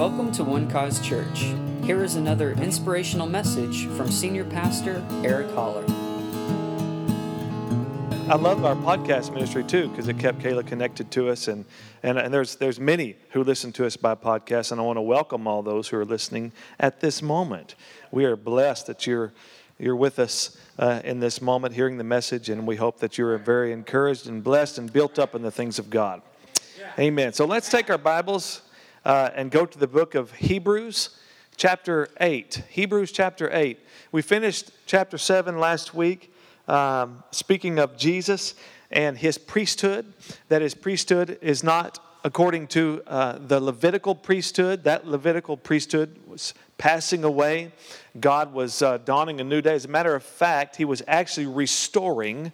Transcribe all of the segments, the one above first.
Welcome to One Cause Church. Here is another inspirational message from Senior Pastor Eric Holler. I love our podcast ministry too because it kept Kayla connected to us, and, and and there's there's many who listen to us by podcast, and I want to welcome all those who are listening at this moment. We are blessed that you're you're with us uh, in this moment, hearing the message, and we hope that you are very encouraged and blessed and built up in the things of God. Amen. So let's take our Bibles uh, and go to the book of Hebrews, chapter 8. Hebrews chapter 8. We finished chapter 7 last week, um, speaking of Jesus and his priesthood, that his priesthood is not according to uh, the Levitical priesthood. That Levitical priesthood was passing away. God was uh, dawning a new day. As a matter of fact, he was actually restoring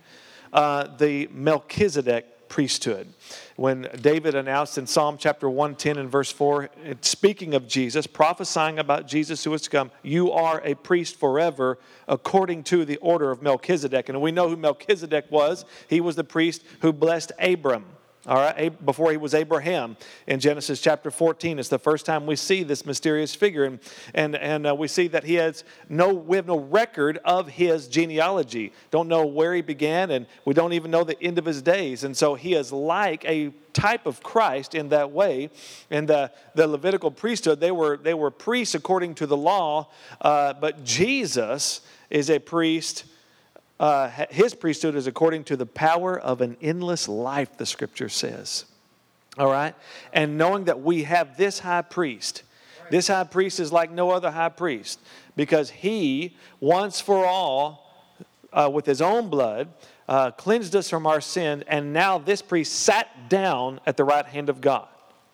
uh, the Melchizedek priesthood when David announced in Psalm chapter 110 and verse 4, speaking of Jesus, prophesying about Jesus who was to come, you are a priest forever according to the order of Melchizedek. And we know who Melchizedek was. He was the priest who blessed Abram all right, before he was Abraham in Genesis chapter 14. It's the first time we see this mysterious figure, and, and, and uh, we see that he has no, we have no record of his genealogy. Don't know where he began, and we don't even know the end of his days. And so he is like a type of Christ in that way. In the, the Levitical priesthood, they were, they were priests according to the law, uh, but Jesus is a priest uh, his priesthood is according to the power of an endless life, the scripture says. All right? And knowing that we have this high priest, this high priest is like no other high priest because he, once for all, uh, with his own blood, uh, cleansed us from our sin, and now this priest sat down at the right hand of God.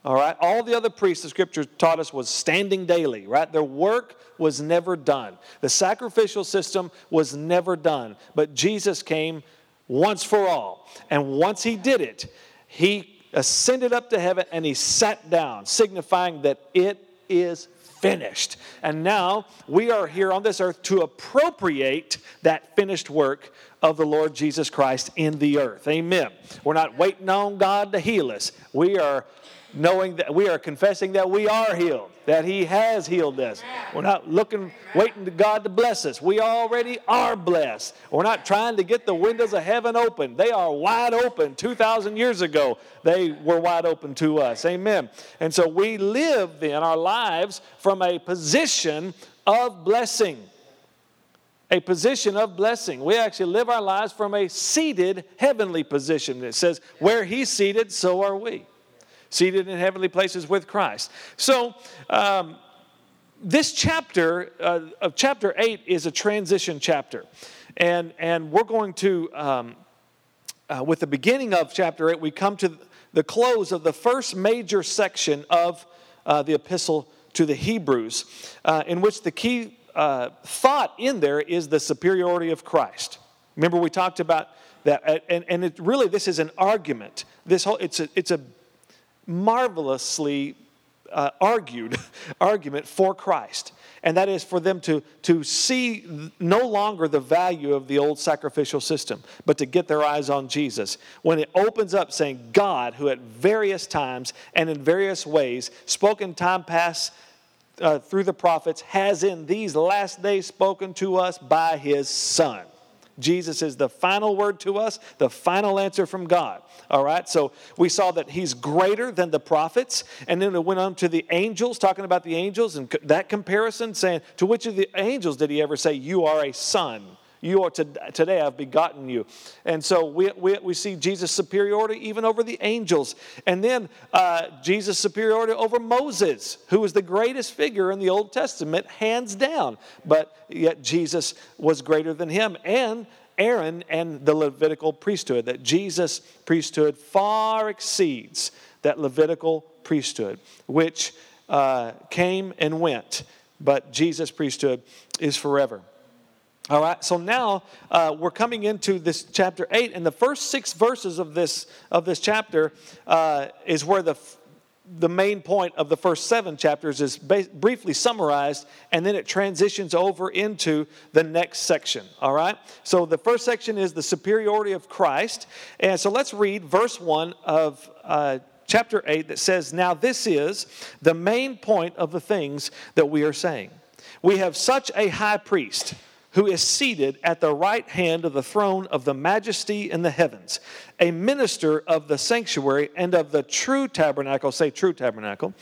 All right? All the other priests, the scripture taught us, was standing daily, right? Their work was never done. The sacrificial system was never done. But Jesus came once for all. And once he did it, he ascended up to heaven and he sat down, signifying that it is finished. And now we are here on this earth to appropriate that finished work of the Lord Jesus Christ in the earth. Amen. We're not waiting on God to heal us. We are knowing that we are confessing that we are healed, that He has healed us. We're not looking, waiting to God to bless us. We already are blessed. We're not trying to get the windows of heaven open. They are wide open. 2,000 years ago, they were wide open to us. Amen. And so we live then our lives from a position of blessing. A position of blessing. We actually live our lives from a seated heavenly position. It says, where He's seated, so are we seated in heavenly places with Christ. So, um, this chapter uh, of chapter 8 is a transition chapter. And, and we're going to, um, uh, with the beginning of chapter 8, we come to the close of the first major section of uh, the epistle to the Hebrews, uh, in which the key uh, thought in there is the superiority of Christ. Remember, we talked about that, and, and it really, this is an argument. This whole, it's a, it's a marvelously uh, argued argument for Christ. And that is for them to, to see no longer the value of the old sacrificial system, but to get their eyes on Jesus. When it opens up saying, God, who at various times and in various ways spoke in time past uh, through the prophets, has in these last days spoken to us by his Son. Jesus is the final word to us, the final answer from God. All right, so we saw that he's greater than the prophets, and then it went on to the angels, talking about the angels, and that comparison, saying, To which of the angels did he ever say, You are a son? You are to, today I've begotten you. And so we, we, we see Jesus' superiority even over the angels. And then uh, Jesus' superiority over Moses, who was the greatest figure in the Old Testament, hands down. But yet Jesus was greater than him. And Aaron and the Levitical priesthood, that Jesus' priesthood far exceeds that Levitical priesthood, which uh, came and went. But Jesus' priesthood is forever. All right, so now uh, we're coming into this chapter 8, and the first six verses of this, of this chapter uh, is where the, the main point of the first seven chapters is ba- briefly summarized, and then it transitions over into the next section. All right, so the first section is the superiority of Christ, and so let's read verse 1 of uh, chapter 8 that says, Now this is the main point of the things that we are saying. We have such a high priest who is seated at the right hand of the throne of the majesty in the heavens, a minister of the sanctuary and of the true tabernacle. Say, true tabernacle.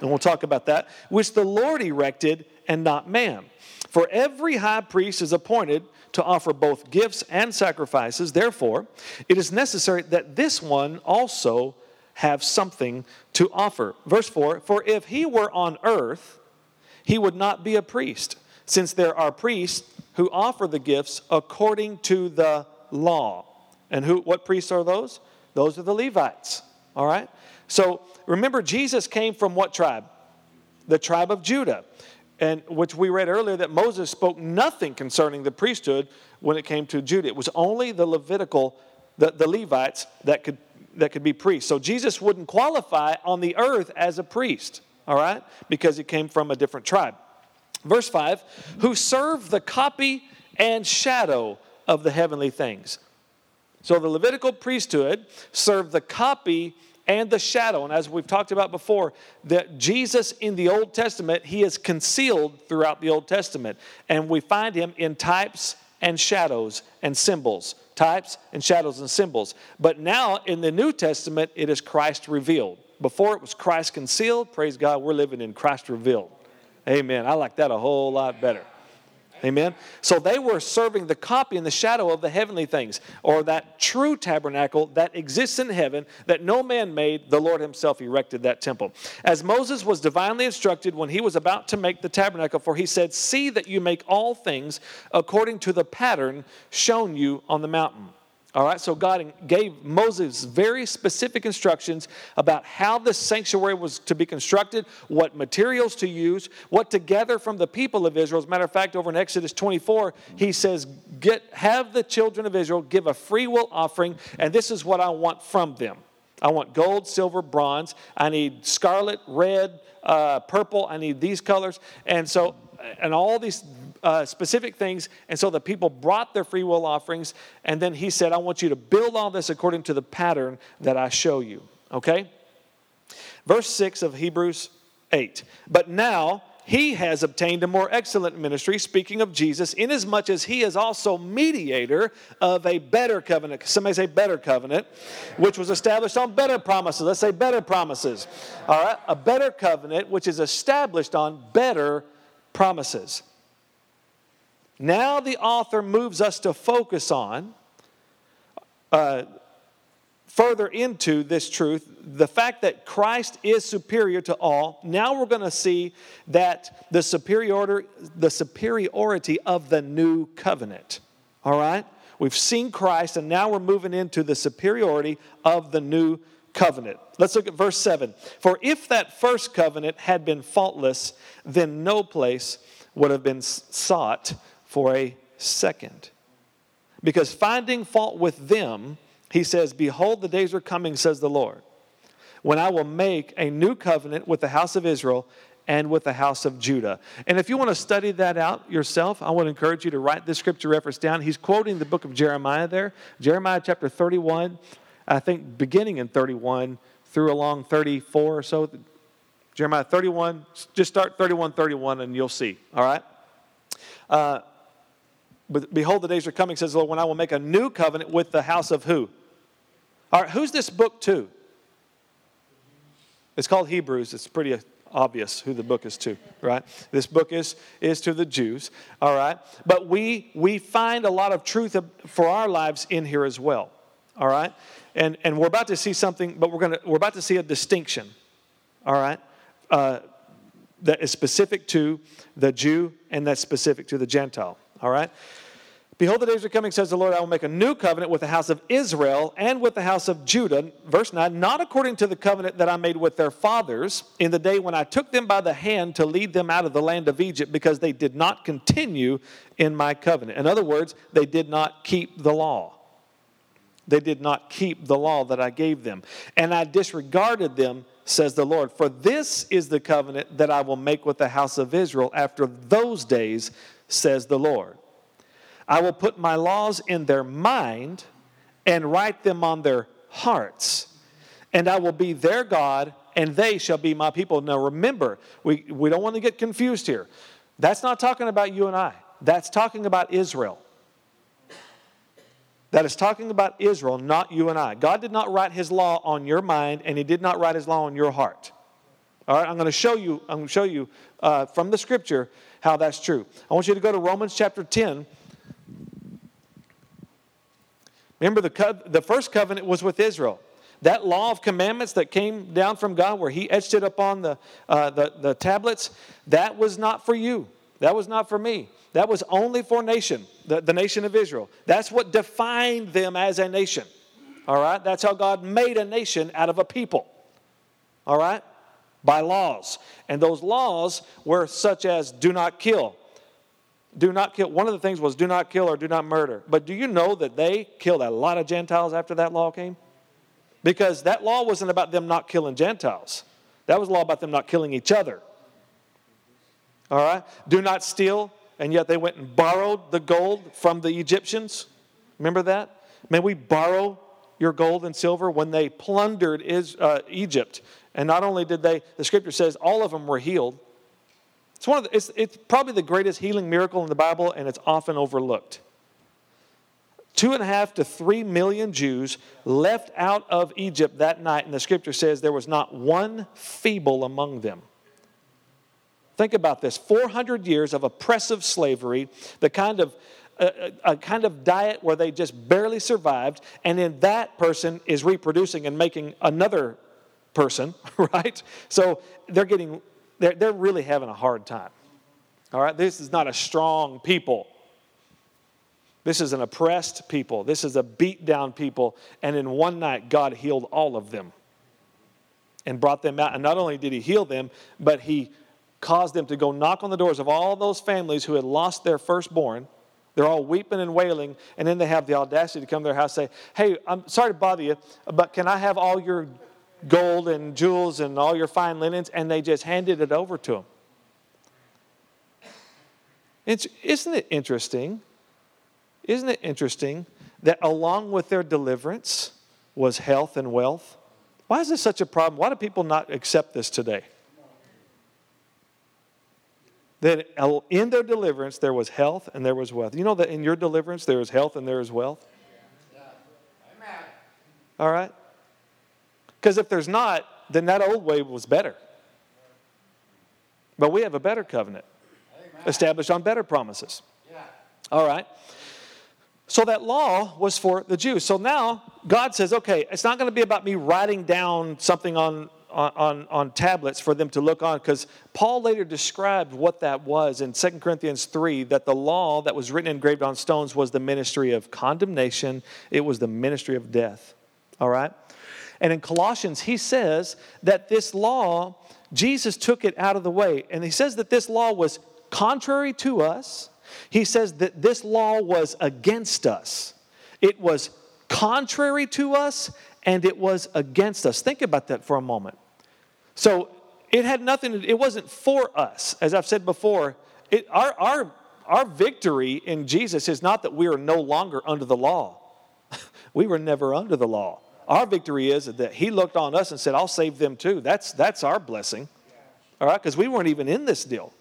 And we'll talk about that, which the Lord erected and not man. For every high priest is appointed to offer both gifts and sacrifices. Therefore, it is necessary that this one also have something to offer. Verse 4 For if he were on earth, he would not be a priest, since there are priests who offer the gifts according to the law. And who what priests are those? Those are the Levites. All right? So remember Jesus came from what tribe? The tribe of Judah. And which we read earlier that Moses spoke nothing concerning the priesthood when it came to Judah. It was only the Levitical, the, the Levites that could that could be priests. So Jesus wouldn't qualify on the earth as a priest, all right? Because he came from a different tribe. Verse 5 who serve the copy and shadow of the heavenly things. So the Levitical priesthood served the copy and the shadow. And as we've talked about before, that Jesus in the Old Testament, he is concealed throughout the Old Testament. And we find him in types and shadows and symbols. Types and shadows and symbols. But now in the New Testament, it is Christ revealed. Before it was Christ concealed. Praise God, we're living in Christ revealed. Amen. I like that a whole lot better. Amen. So they were serving the copy and the shadow of the heavenly things, or that true tabernacle that exists in heaven that no man made, the Lord himself erected that temple. As Moses was divinely instructed when he was about to make the tabernacle, for he said, See that you make all things according to the pattern shown you on the mountain. All right, so God gave Moses very specific instructions about how the sanctuary was to be constructed, what materials to use, what to gather from the people of Israel. As a matter of fact, over in Exodus 24, he says, Get, Have the children of Israel give a free will offering, and this is what I want from them. I want gold, silver, bronze. I need scarlet, red, uh, purple. I need these colors. And so, and all these uh, specific things. And so the people brought their free will offerings. And then he said, I want you to build all this according to the pattern that I show you. Okay? Verse 6 of Hebrews 8. But now, he has obtained a more excellent ministry, speaking of Jesus, inasmuch as he is also mediator of a better covenant. Somebody say better covenant, which was established on better promises. Let's say better promises. All right? A better covenant, which is established on better promises. Now the author moves us to focus on, uh, further into this truth, the fact that Christ is superior to all. Now we're going to see that the superiority, the superiority of the new covenant. All right? We've seen Christ, and now we're moving into the superiority of the new covenant. Let's look at verse 7. For if that first covenant had been faultless, then no place would have been sought for a second. Because finding fault with them, he says, Behold, the days are coming, says the Lord, when I will make a new covenant with the house of Israel and with the house of Judah. And if you want to study that out yourself, I to encourage you to write this scripture reference down. He's quoting the book of Jeremiah there, Jeremiah chapter 31, I think beginning in 31 through along 34 or so. Jeremiah 31, just start 31, 31, and you'll see, all right? Uh, but behold, the days are coming, says the Lord, when I will make a new covenant with the house of who? All right, who's this book to? It's called Hebrews. It's pretty obvious who the book is to, right? This book is, is to the Jews, all right? But we, we find a lot of truth for our lives in here as well, all right? And, and we're about to see something, but we're, gonna, we're about to see a distinction, all right? Uh, that is specific to the Jew and that's specific to the Gentile, all right? Behold, the days are coming, says the Lord, I will make a new covenant with the house of Israel and with the house of Judah. Verse 9, not according to the covenant that I made with their fathers in the day when I took them by the hand to lead them out of the land of Egypt, because they did not continue in my covenant. In other words, they did not keep the law. They did not keep the law that I gave them. And I disregarded them, says the Lord. For this is the covenant that I will make with the house of Israel after those days, says the Lord. I will put my laws in their mind and write them on their hearts. and I will be their God, and they shall be my people. Now remember, we, we don't want to get confused here. That's not talking about you and I, that's talking about Israel. That is talking about Israel, not you and I. God did not write his law on your mind, and he did not write his law on your heart. All right, I'm going to show you, I'm going to show you uh, from the scripture how that's true. I want you to go to Romans chapter 10. Remember, the, co- the first covenant was with Israel. That law of commandments that came down from God, where He etched it upon the, uh, the, the tablets, that was not for you. That was not for me. That was only for nation, the, the nation of Israel. That's what defined them as a nation. All right? That's how God made a nation out of a people. All right? By laws. And those laws were such as do not kill. Do not kill. One of the things was do not kill or do not murder. But do you know that they killed a lot of Gentiles after that law came? Because that law wasn't about them not killing Gentiles, that was law about them not killing each other. All right? Do not steal, and yet they went and borrowed the gold from the Egyptians. Remember that? May we borrow your gold and silver when they plundered uh, Egypt. And not only did they, the scripture says all of them were healed. It's, one of the, it's, it's probably the greatest healing miracle in the Bible, and it's often overlooked. Two and a half to three million Jews left out of Egypt that night, and the scripture says there was not one feeble among them. Think about this 400 years of oppressive slavery, the kind of a, a, kind of diet where they just barely survived, and then that person is reproducing and making another person, right? So they're getting, they're, they're really having a hard time. All right, this is not a strong people. This is an oppressed people. This is a beat down people. And in one night, God healed all of them and brought them out. And not only did He heal them, but He caused them to go knock on the doors of all those families who had lost their firstborn. They're all weeping and wailing, and then they have the audacity to come to their house and say, Hey, I'm sorry to bother you, but can I have all your gold and jewels and all your fine linens? And they just handed it over to them. It's, isn't it interesting isn't it interesting that along with their deliverance was health and wealth? Why is this such a problem? Why do people not accept this today? That in their deliverance there was health and there was wealth. You know that in your deliverance there is health and there is wealth? All right? Because if there's not, then that old way was better. But we have a better covenant established on better promises. All right? So that law was for the Jews. So now God says, okay, it's not going to be about me writing down something on, on, on tablets for them to look on, because Paul later described what that was in 2 Corinthians 3 that the law that was written engraved on stones was the ministry of condemnation, it was the ministry of death. All right? And in Colossians, he says that this law, Jesus took it out of the way. And he says that this law was contrary to us he says that this law was against us, it was contrary to us, and it was against us. Think about that for a moment. So it had nothing, it wasn't for us. As I've said before, it, our, our, our victory in Jesus is not that we are no longer under the law. we were never under the law. Our victory is that He looked on us and said, I'll save them too. That's, that's our blessing. All right, because we weren't even in this deal.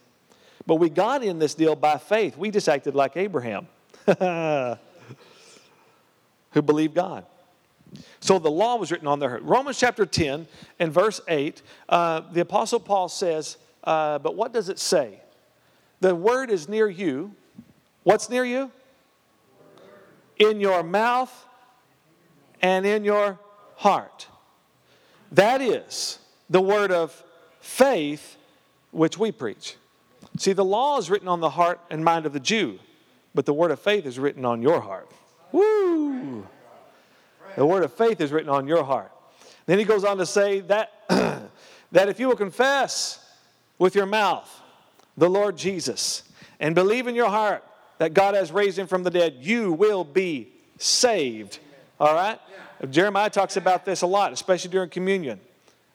But we got in this deal by faith. We just acted like Abraham, who believed God. So the law was written on their heart. Romans chapter 10 and verse 8, uh, the Apostle Paul says, uh, But what does it say? The word is near you. What's near you? In your mouth and in your heart. That is the word of faith which we preach. See, the law is written on the heart and mind of the Jew, but the word of faith is written on your heart. Woo! The word of faith is written on your heart. Then he goes on to say that, that if you will confess with your mouth the Lord Jesus and believe in your heart that God has raised him from the dead, you will be saved. All right? Jeremiah talks about this a lot, especially during communion,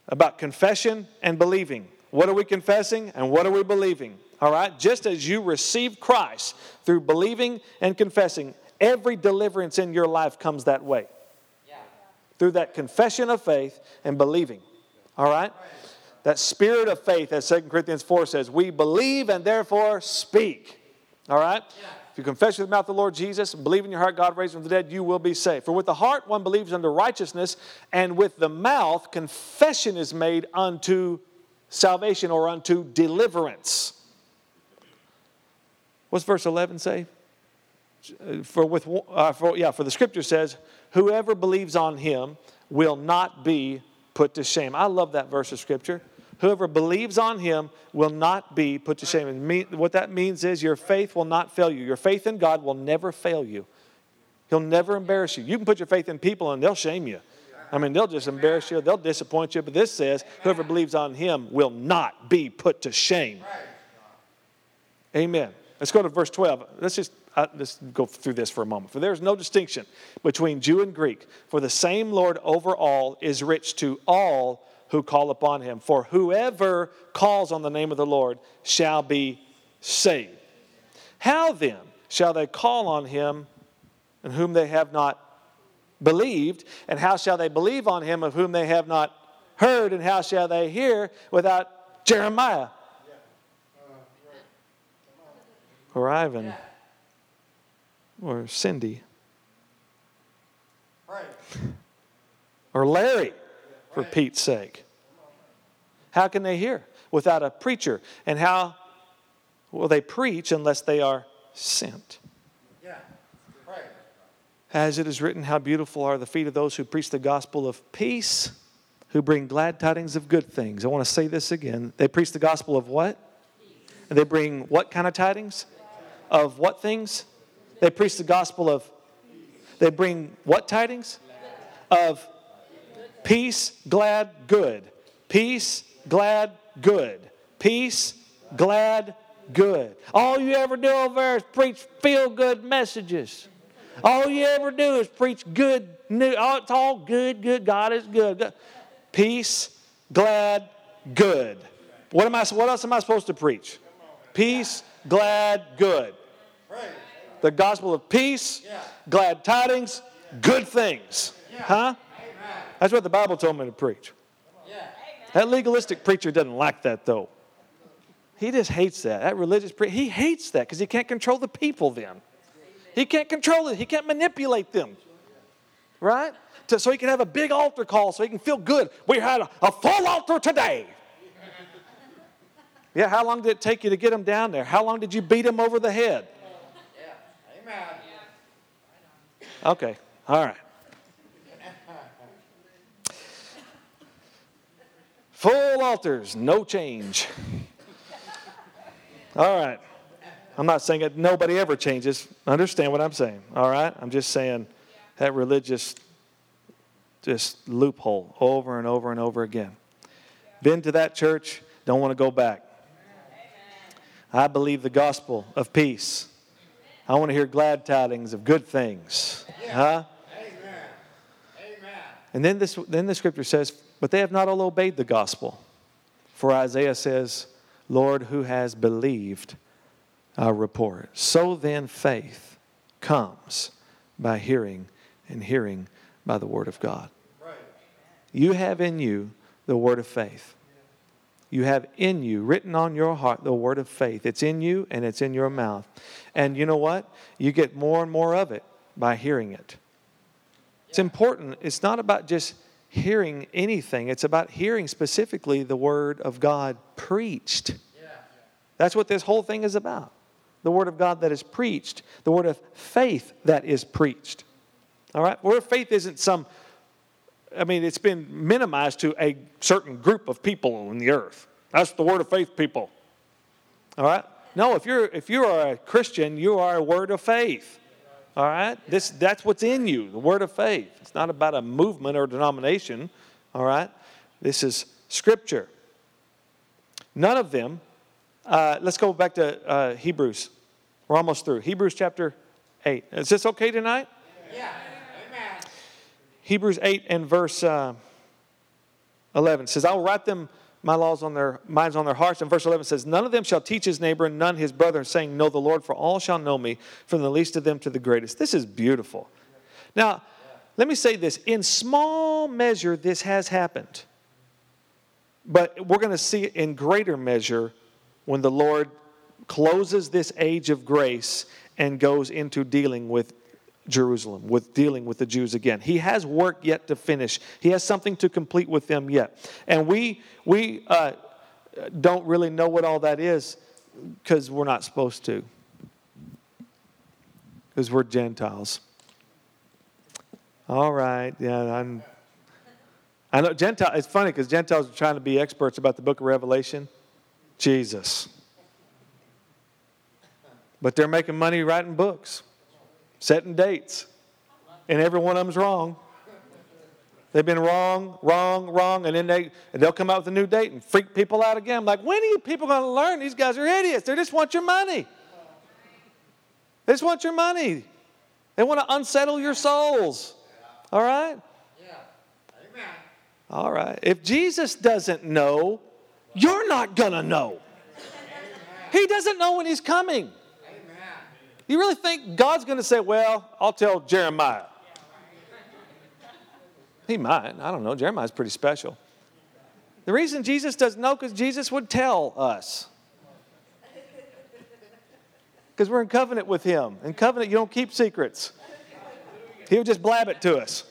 about confession and believing. What are we confessing and what are we believing? All right? Just as you receive Christ through believing and confessing, every deliverance in your life comes that way. through that confession of faith and believing. All right? That spirit of faith, as 2 Corinthians 4 says, we believe and therefore speak. All right? If you confess with the mouth the Lord Jesus and believe in your heart God raised him from the dead, you will be saved. For with the heart one believes unto righteousness, and with the mouth confession is made unto salvation or unto deliverance. What's verse 11 say? For with uh, for, yeah, for the scripture says, whoever believes on him will not be put to shame. I love that verse of scripture. Whoever believes on him will not be put to shame. And what that means is your faith will not fail you. Your faith in God will never fail you. He'll never embarrass you. You can put your faith in people and they'll shame you. I mean, they'll just embarrass you, they'll disappoint you. But this says, whoever believes on him will not be put to shame. Amen. Let's go to verse 12. Let's just uh, let's go through this for a moment. For there is no distinction between Jew and Greek, for the same Lord over all is rich to all who call upon him. For whoever calls on the name of the Lord shall be saved. How then shall they call on him in whom they have not believed? And how shall they believe on him of whom they have not heard? And how shall they hear without Jeremiah? Or Ivan? Or Cindy? Or Larry? For Pete's sake. How can they hear without a preacher? And how will they preach unless they are sent? Yeah. Right. As it is written, how beautiful are the feet of those who preach the gospel of peace, who bring glad tidings of good things. I want to say this again. They preach the gospel of what? And they bring what kind of tidings? Of what things? They preach the gospel of. They bring what tidings? Of Peace, glad, good. Peace, glad, good. Peace, glad, good. All you ever do over there is preach feel good messages. All you ever do is preach good news. Oh, it's all good, good. God is good. Peace, glad, good. What, am I, what else am I supposed to preach? Peace, glad, good. The gospel of peace, glad tidings, good things. Huh? That's what the Bible told me to preach. That legalistic preacher doesn't like that though. He just hates that. That religious preacher, he hates that because he can't control the people then. He can't control it. He can't manipulate them. Right? To, so he can have a big altar call so he can feel good. We had a, a full altar today. Yeah, how long did it take you to get him down there? How long did you beat him over the head? Yeah. Amen. Okay. All right. Full altars, no change. All right. I'm not saying that nobody ever changes. Understand what I'm saying. All right? I'm just saying that religious just loophole over and over and over again. Been to that church, don't want to go back. I believe the gospel of peace. I want to hear glad tidings of good things. Huh? And then this then the scripture says, but they have not all obeyed the gospel. For Isaiah says, Lord, who has believed our report? So then faith comes by hearing, and hearing by the word of God. You have in you the word of faith. You have in you, written on your heart, the word of faith. It's in you and it's in your mouth. And you know what? You get more and more of it by hearing it. It's important. It's not about just hearing anything. It's about hearing specifically the Word of God preached. That's what this whole thing is about. The Word of God that is preached, the Word of faith that is preached. All right? Word of faith isn't some, I mean, it's been minimized to a certain group of people on the earth. That's the Word of faith people. All right? No, if you're if you are a Christian, you are a word of faith. All right? This, that's what's in you, the word of faith. It's not about a movement or denomination. All right? This is scripture. None of them, uh, let's go back to uh, Hebrews. We're almost through. Hebrews chapter 8. Is this okay tonight? Yeah. Amen. Hebrews 8 and verse uh, 11 says, I will write them my laws on their minds on their hearts. And verse 11 says, None of them shall teach his neighbor and none his brother, saying, Know the Lord, for all shall know me, from the least of them to the greatest. This is beautiful. Now, let me say this in small measure, this has happened. But we're going to see it in greater measure when the Lord closes this age of grace and goes into dealing with Jerusalem, with dealing with the Jews again. He has work yet to finish. He has something to complete with them yet. And we, we uh, don't really know what all that is because we're not supposed to, because we're Gentiles. All right, yeah, I'm. I know Gentile. It's funny because Gentiles are trying to be experts about the Book of Revelation. Jesus, but they're making money writing books, setting dates, and every one of them's wrong. They've been wrong, wrong, wrong, and then they and they'll come out with a new date and freak people out again. I'm like, when are you people going to learn? These guys are idiots. They just want your money. They just want your money. They want to unsettle your souls. All right? Yeah. Amen. All right. If Jesus doesn't know, you're not going to know. He doesn't know when he's coming. You really think God's going to say, Well, I'll tell Jeremiah? He might. I don't know. Jeremiah's pretty special. The reason Jesus doesn't know because Jesus would tell us. Because we're in covenant with him. In covenant, you don't keep secrets. He would just blab it to us.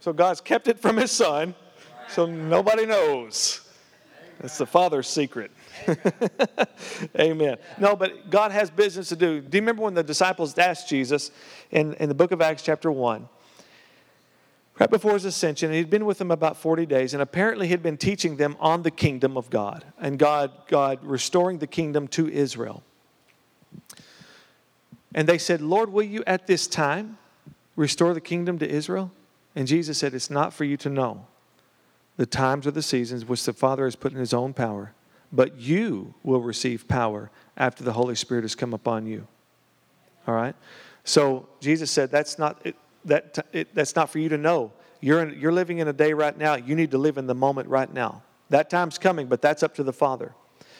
So God's kept it from his son, so nobody knows. It's the Father's secret. Amen. No, but God has business to do. Do you remember when the disciples asked Jesus in, in the book of Acts, chapter 1? Right before his ascension, he'd been with them about 40 days, and apparently he'd been teaching them on the kingdom of God and God, God restoring the kingdom to Israel. And they said, Lord, will you at this time restore the kingdom to Israel? And Jesus said, It's not for you to know the times or the seasons which the Father has put in his own power but you will receive power after the Holy Spirit has come upon you. All right? So Jesus said, that's not, it, that, it, that's not for you to know. You're, in, you're living in a day right now. You need to live in the moment right now. That time's coming, but that's up to the Father.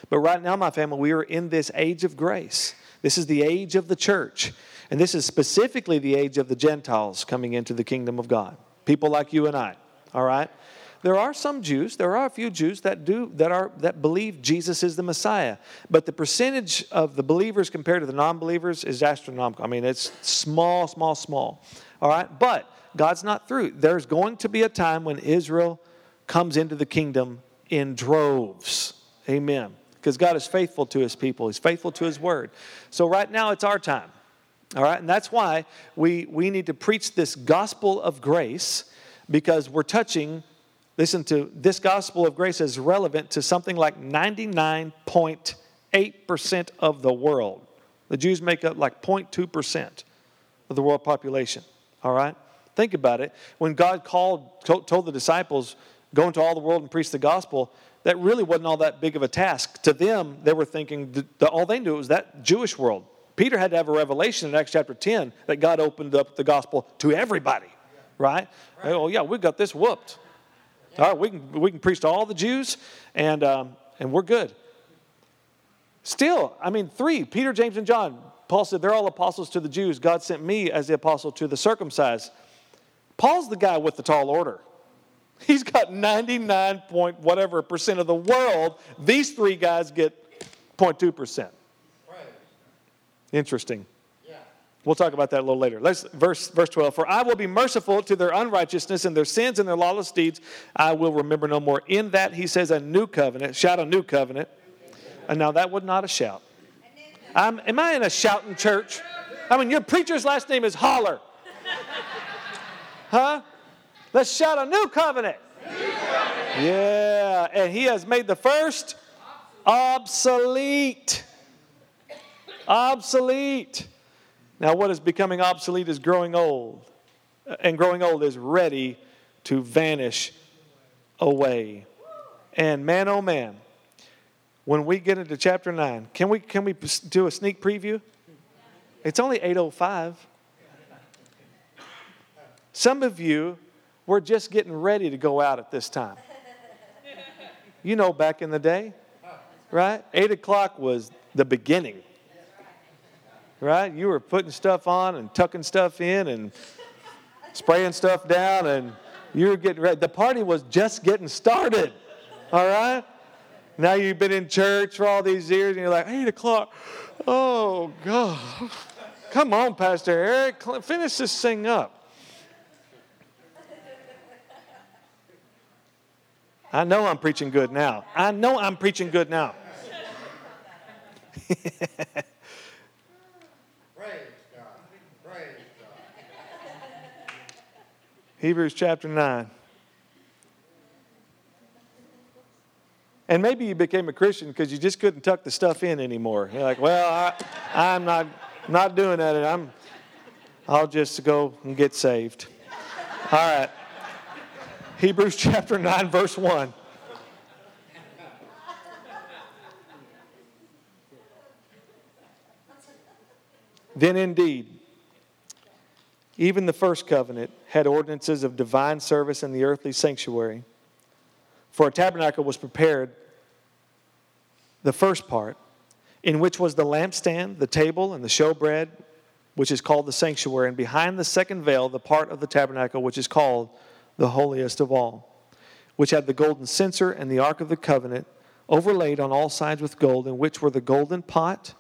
But right now, my family, we are in this age of grace. This is the age of the church. And this is specifically the age of the Gentiles coming into the kingdom of God. People like you and I. All right? There are some Jews, there are a few Jews that do that are that believe Jesus is the Messiah. But the percentage of the believers compared to the non-believers is astronomical. I mean, it's small, small, small. All right? But God's not through. There's going to be a time when Israel comes into the kingdom in droves. Amen. Because God is faithful to his people. He's faithful to his word. So right now it's our time. All right? And that's why we we need to preach this gospel of grace because we're touching Listen to this gospel of grace is relevant to something like 99.8% of the world. The Jews make up like 0.2% of the world population. All right? Think about it. When God called, told the disciples, go into all the world and preach the gospel, that really wasn't all that big of a task. To them, they were thinking that all they knew was that Jewish world. Peter had to have a revelation in Acts chapter 10 that God opened up the gospel to everybody, right? right. Oh, yeah, we got this whooped. All right, we can, we can preach to all the Jews, and, um, and we're good. Still, I mean, three Peter, James, and John. Paul said, They're all apostles to the Jews. God sent me as the apostle to the circumcised. Paul's the guy with the tall order. He's got 99 point whatever percent of the world. These three guys get 0.2 percent. Interesting. We'll talk about that a little later. Let's verse verse 12. For I will be merciful to their unrighteousness and their sins and their lawless deeds. I will remember no more. In that he says a new covenant. Shout a new covenant. And now that was not a shout. I'm, am I in a shouting church? I mean, your preacher's last name is Holler. Huh? Let's shout a new covenant. New covenant. Yeah, and he has made the first obsolete. Obsolete. Now, what is becoming obsolete is growing old, and growing old is ready to vanish away. And man, oh man, when we get into chapter 9, can we, can we do a sneak preview? It's only 8.05. Some of you were just getting ready to go out at this time. You know, back in the day, right? 8 o'clock was the beginning right? You were putting stuff on and tucking stuff in and spraying stuff down, and you were getting ready. The party was just getting started. All right? Now you've been in church for all these years, and you're like, 8 o'clock. Oh, God. Come on, Pastor Eric, finish this thing up. I know I'm preaching good now. I know I'm preaching good now. Praise God. Praise God. Hebrews chapter 9. And maybe you became a Christian because you just couldn't tuck the stuff in anymore. You're like, well, I, am not, not doing that. I'm, I'll just go and get saved. All right. Hebrews chapter 9, verse 1. Then indeed, even the first covenant had ordinances of divine service in the earthly sanctuary. For a tabernacle was prepared, the first part, in which was the lampstand, the table, and the showbread, which is called the sanctuary, and behind the second veil, the part of the tabernacle which is called the holiest of all, which had the golden censer and the ark of the covenant, overlaid on all sides with gold, in which were the golden pot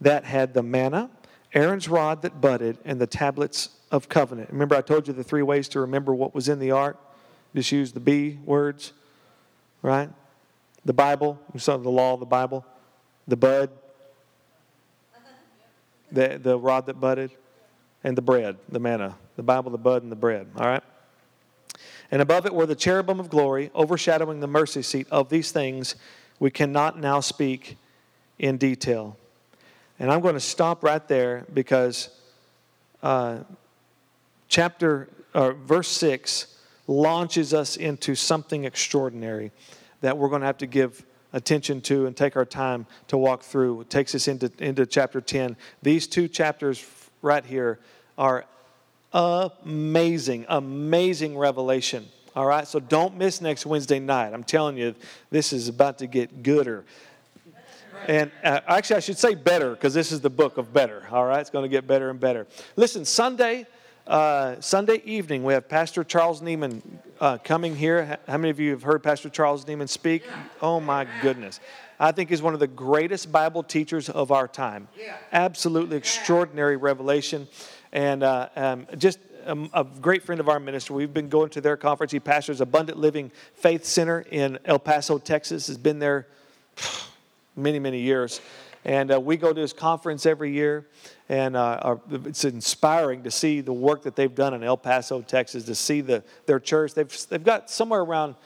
that had the manna, Aaron's rod that budded, and the tablets of covenant. Remember, I told you the three ways to remember what was in the ark? Just use the B words right? The Bible, we saw the law of the Bible, the bud, the, the rod that budded, and the bread, the manna. The Bible, the bud, and the bread, all right? And above it were the cherubim of glory, overshadowing the mercy seat. Of these things we cannot now speak in detail. And I'm going to stop right there because uh, chapter, or verse 6 launches us into something extraordinary that we're going to have to give attention to and take our time to walk through. It takes us into, into chapter 10. These two chapters right here are amazing, amazing revelation. All right, so don't miss next Wednesday night. I'm telling you, this is about to get gooder. And uh, actually, I should say better because this is the book of better. All right, it's going to get better and better. Listen, Sunday, uh, Sunday evening, we have Pastor Charles Nieman uh, coming here. How many of you have heard Pastor Charles Nieman speak? Oh, my goodness. I think he's one of the greatest Bible teachers of our time. Absolutely extraordinary revelation. And uh, um, just a, a, great friend of our ministry. We've been going to their conference. He pastors Abundant Living Faith Center in El Paso, Texas. Has been there many, many years. And uh, we go to his conference every year and uh, are, it's inspiring to see the work that they've done in El Paso, Texas, to see the, their church. They've, they've got somewhere around,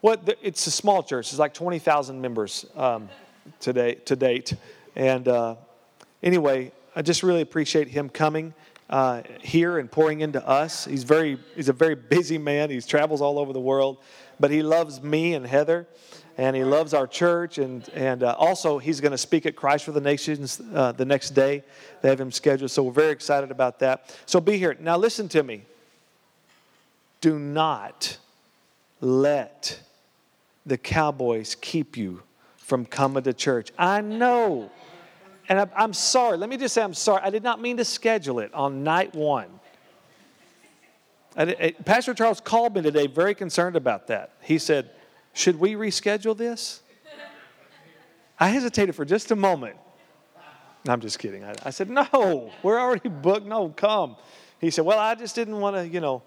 what it's a small church. It's like 20,000 members um, today, to date. And uh, anyway, I just really appreciate him coming uh, here and pouring into us. He's, very, he's a very busy man. He travels all over the world, but he loves me and Heather and he loves our church. And, and uh, also, he's going to speak at Christ for the Nations uh, the next day. They have him scheduled. So we're very excited about that. So be here. Now, listen to me. Do not let the Cowboys keep you from coming to church. I know. And I'm sorry. Let me just say I'm sorry. I did not mean to schedule it on night one. Pastor Charles called me today very concerned about that. He said, should we reschedule this? I hesitated for just a moment. I'm just kidding. I, I, said, No, we're already booked. No, come. He said, Well, I just didn't want to, you know,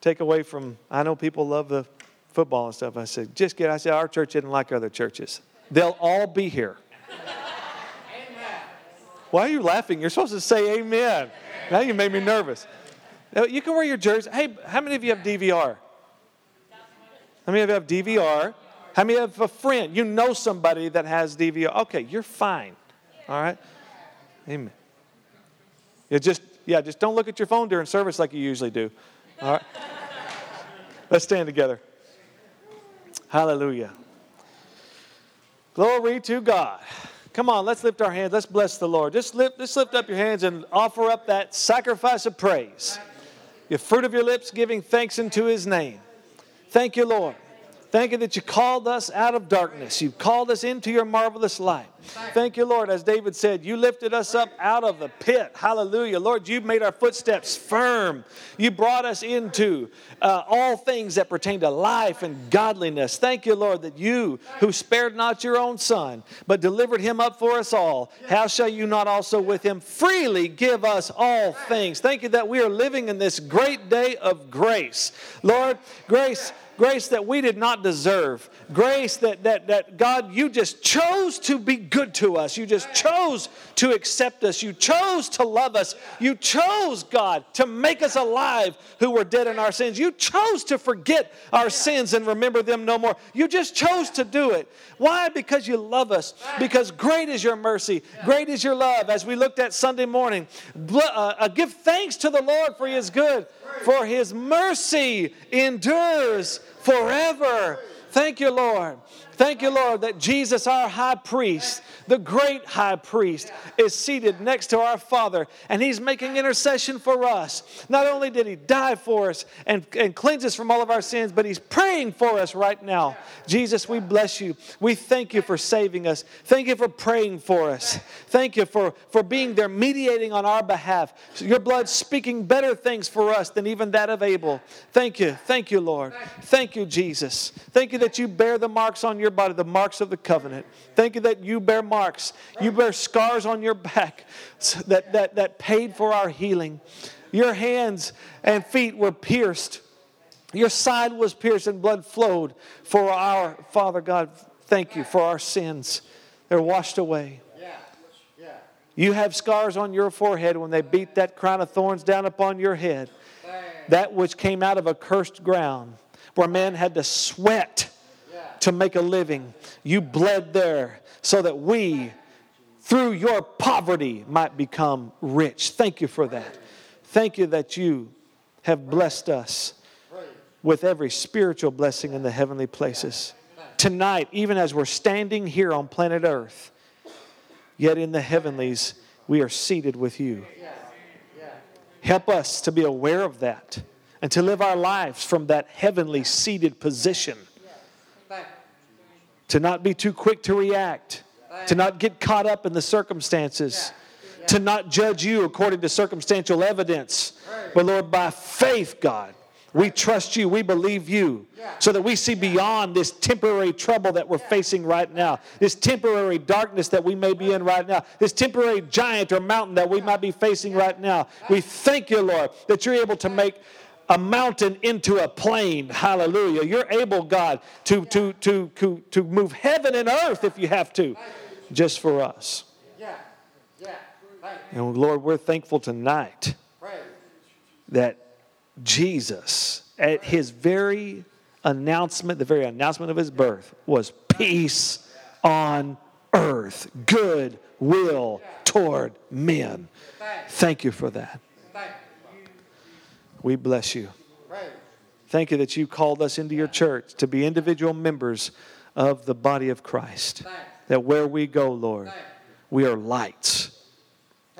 take away from, I know people love the football and stuff. I said, Just get, I said, Our church isn't like other churches. They'll all be here. Amen. Why are you laughing? You're supposed to say amen. amen. Now you made me nervous. You can wear your jersey. Hey, how many of you have DVR? How many of you have DVR? How many have a friend? You know somebody that has DVR. Okay, you're fine. All right? Amen. Yeah, just yeah, just don't look at your phone during service like you usually do. All right? Let's stand together. Hallelujah. Glory to God. Come on, let's lift our hands. Let's bless the Lord. Just lift, just lift up your hands and offer up that sacrifice of praise. The fruit of your lips, giving thanks unto his name. Thank you, Lord. Thank you that you called us out of darkness. You've called us into your marvelous light. Thank you, Lord. As David said, you lifted us up out of the pit. Hallelujah. Lord, you made our footsteps firm. You brought us into uh, all things that pertain to life and godliness. Thank you, Lord, that you, who spared not your own son, but delivered him up for us all, how shall you not also with him freely give us all things? Thank you that we are living in this great day of grace. Lord, grace grace that we did not deserve, grace that, that, that God, you just chose to be good to us. You just chose to accept us. You chose to love us. You chose, God, to make us alive who were dead in our sins. You chose to forget our sins and remember them no more. You just chose to do it. Why? Because you love us. Because great is your mercy, great is your love. As we looked at Sunday morning, uh, uh, give thanks to the Lord for his good for his mercy endures forever. Thank you, Lord. Thank you, Lord, that Jesus, our high priest, the great high priest, is seated next to our Father and he's making intercession for us. Not only did he die for us and, and cleanse us from all of our sins, but he's praying for us right now. Jesus, we bless you. We thank you for saving us. Thank you for praying for us. Thank you for, for being there, mediating on our behalf. Your blood speaking better things for us than even that of Abel. Thank you. Thank you, Lord. Thank you, Jesus. Thank you that you bear the marks on your your body the marks of the covenant. Thank you that you bear marks. You bear scars on your back that, that, that paid for our healing. Your hands and feet were pierced. Your side was pierced and blood flowed for our Father God. Thank you for our sins. They're washed away. You have scars on your forehead when they beat that crown of thorns down upon your head. That which came out of a cursed ground, where man had to sweat to make a living. You bled there so that we, through your poverty, might become rich. Thank you for that. Thank you that you have blessed us with every spiritual blessing in the heavenly places. Tonight, even as we're standing here on planet Earth, yet in the heavenlies, we are seated with you. Help us to be aware of that and to live our lives from that heavenly seated position to not be too quick to react, to not get caught up in the circumstances, to not judge you according to circumstantial evidence, but Lord, by faith, God. We trust you. We believe you. So that we see beyond this temporary trouble that we're facing right now, this temporary darkness that we may be in right now, this temporary giant or mountain that we might be facing right now. We thank you, Lord, that you're able to make a mountain into a plain. Hallelujah. You're able, God, to, to, to, to, to move heaven and earth if you have to, just for us. Yeah. Yeah. And Lord, we're thankful tonight that Jesus, at his very announcement, the very announcement of his birth, was peace on earth, good will toward men. Thank you for that. We bless you. Thank you that you called us into your church to be individual members of the body of Christ. That where we go, Lord, we are lights.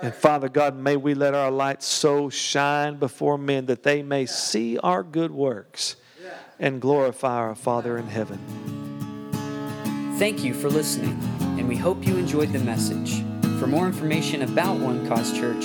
And Father God, may we let our light so shine before men that they may see our good works and glorify our Father in heaven. Thank you for listening, and we hope you enjoyed the message. For more information about One Cause Church,